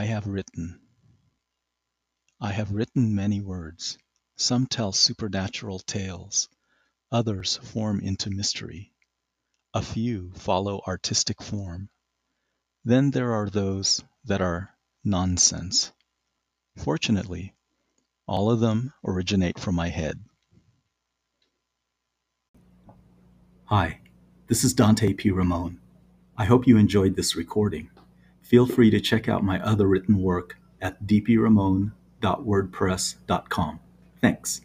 have written. I have written many words. Some tell supernatural tales, others form into mystery. A few follow artistic form. Then there are those that are nonsense. Fortunately, all of them originate from my head. Hi, this is Dante P. Ramon. I hope you enjoyed this recording. Feel free to check out my other written work at dpramon.wordpress.com. Thanks.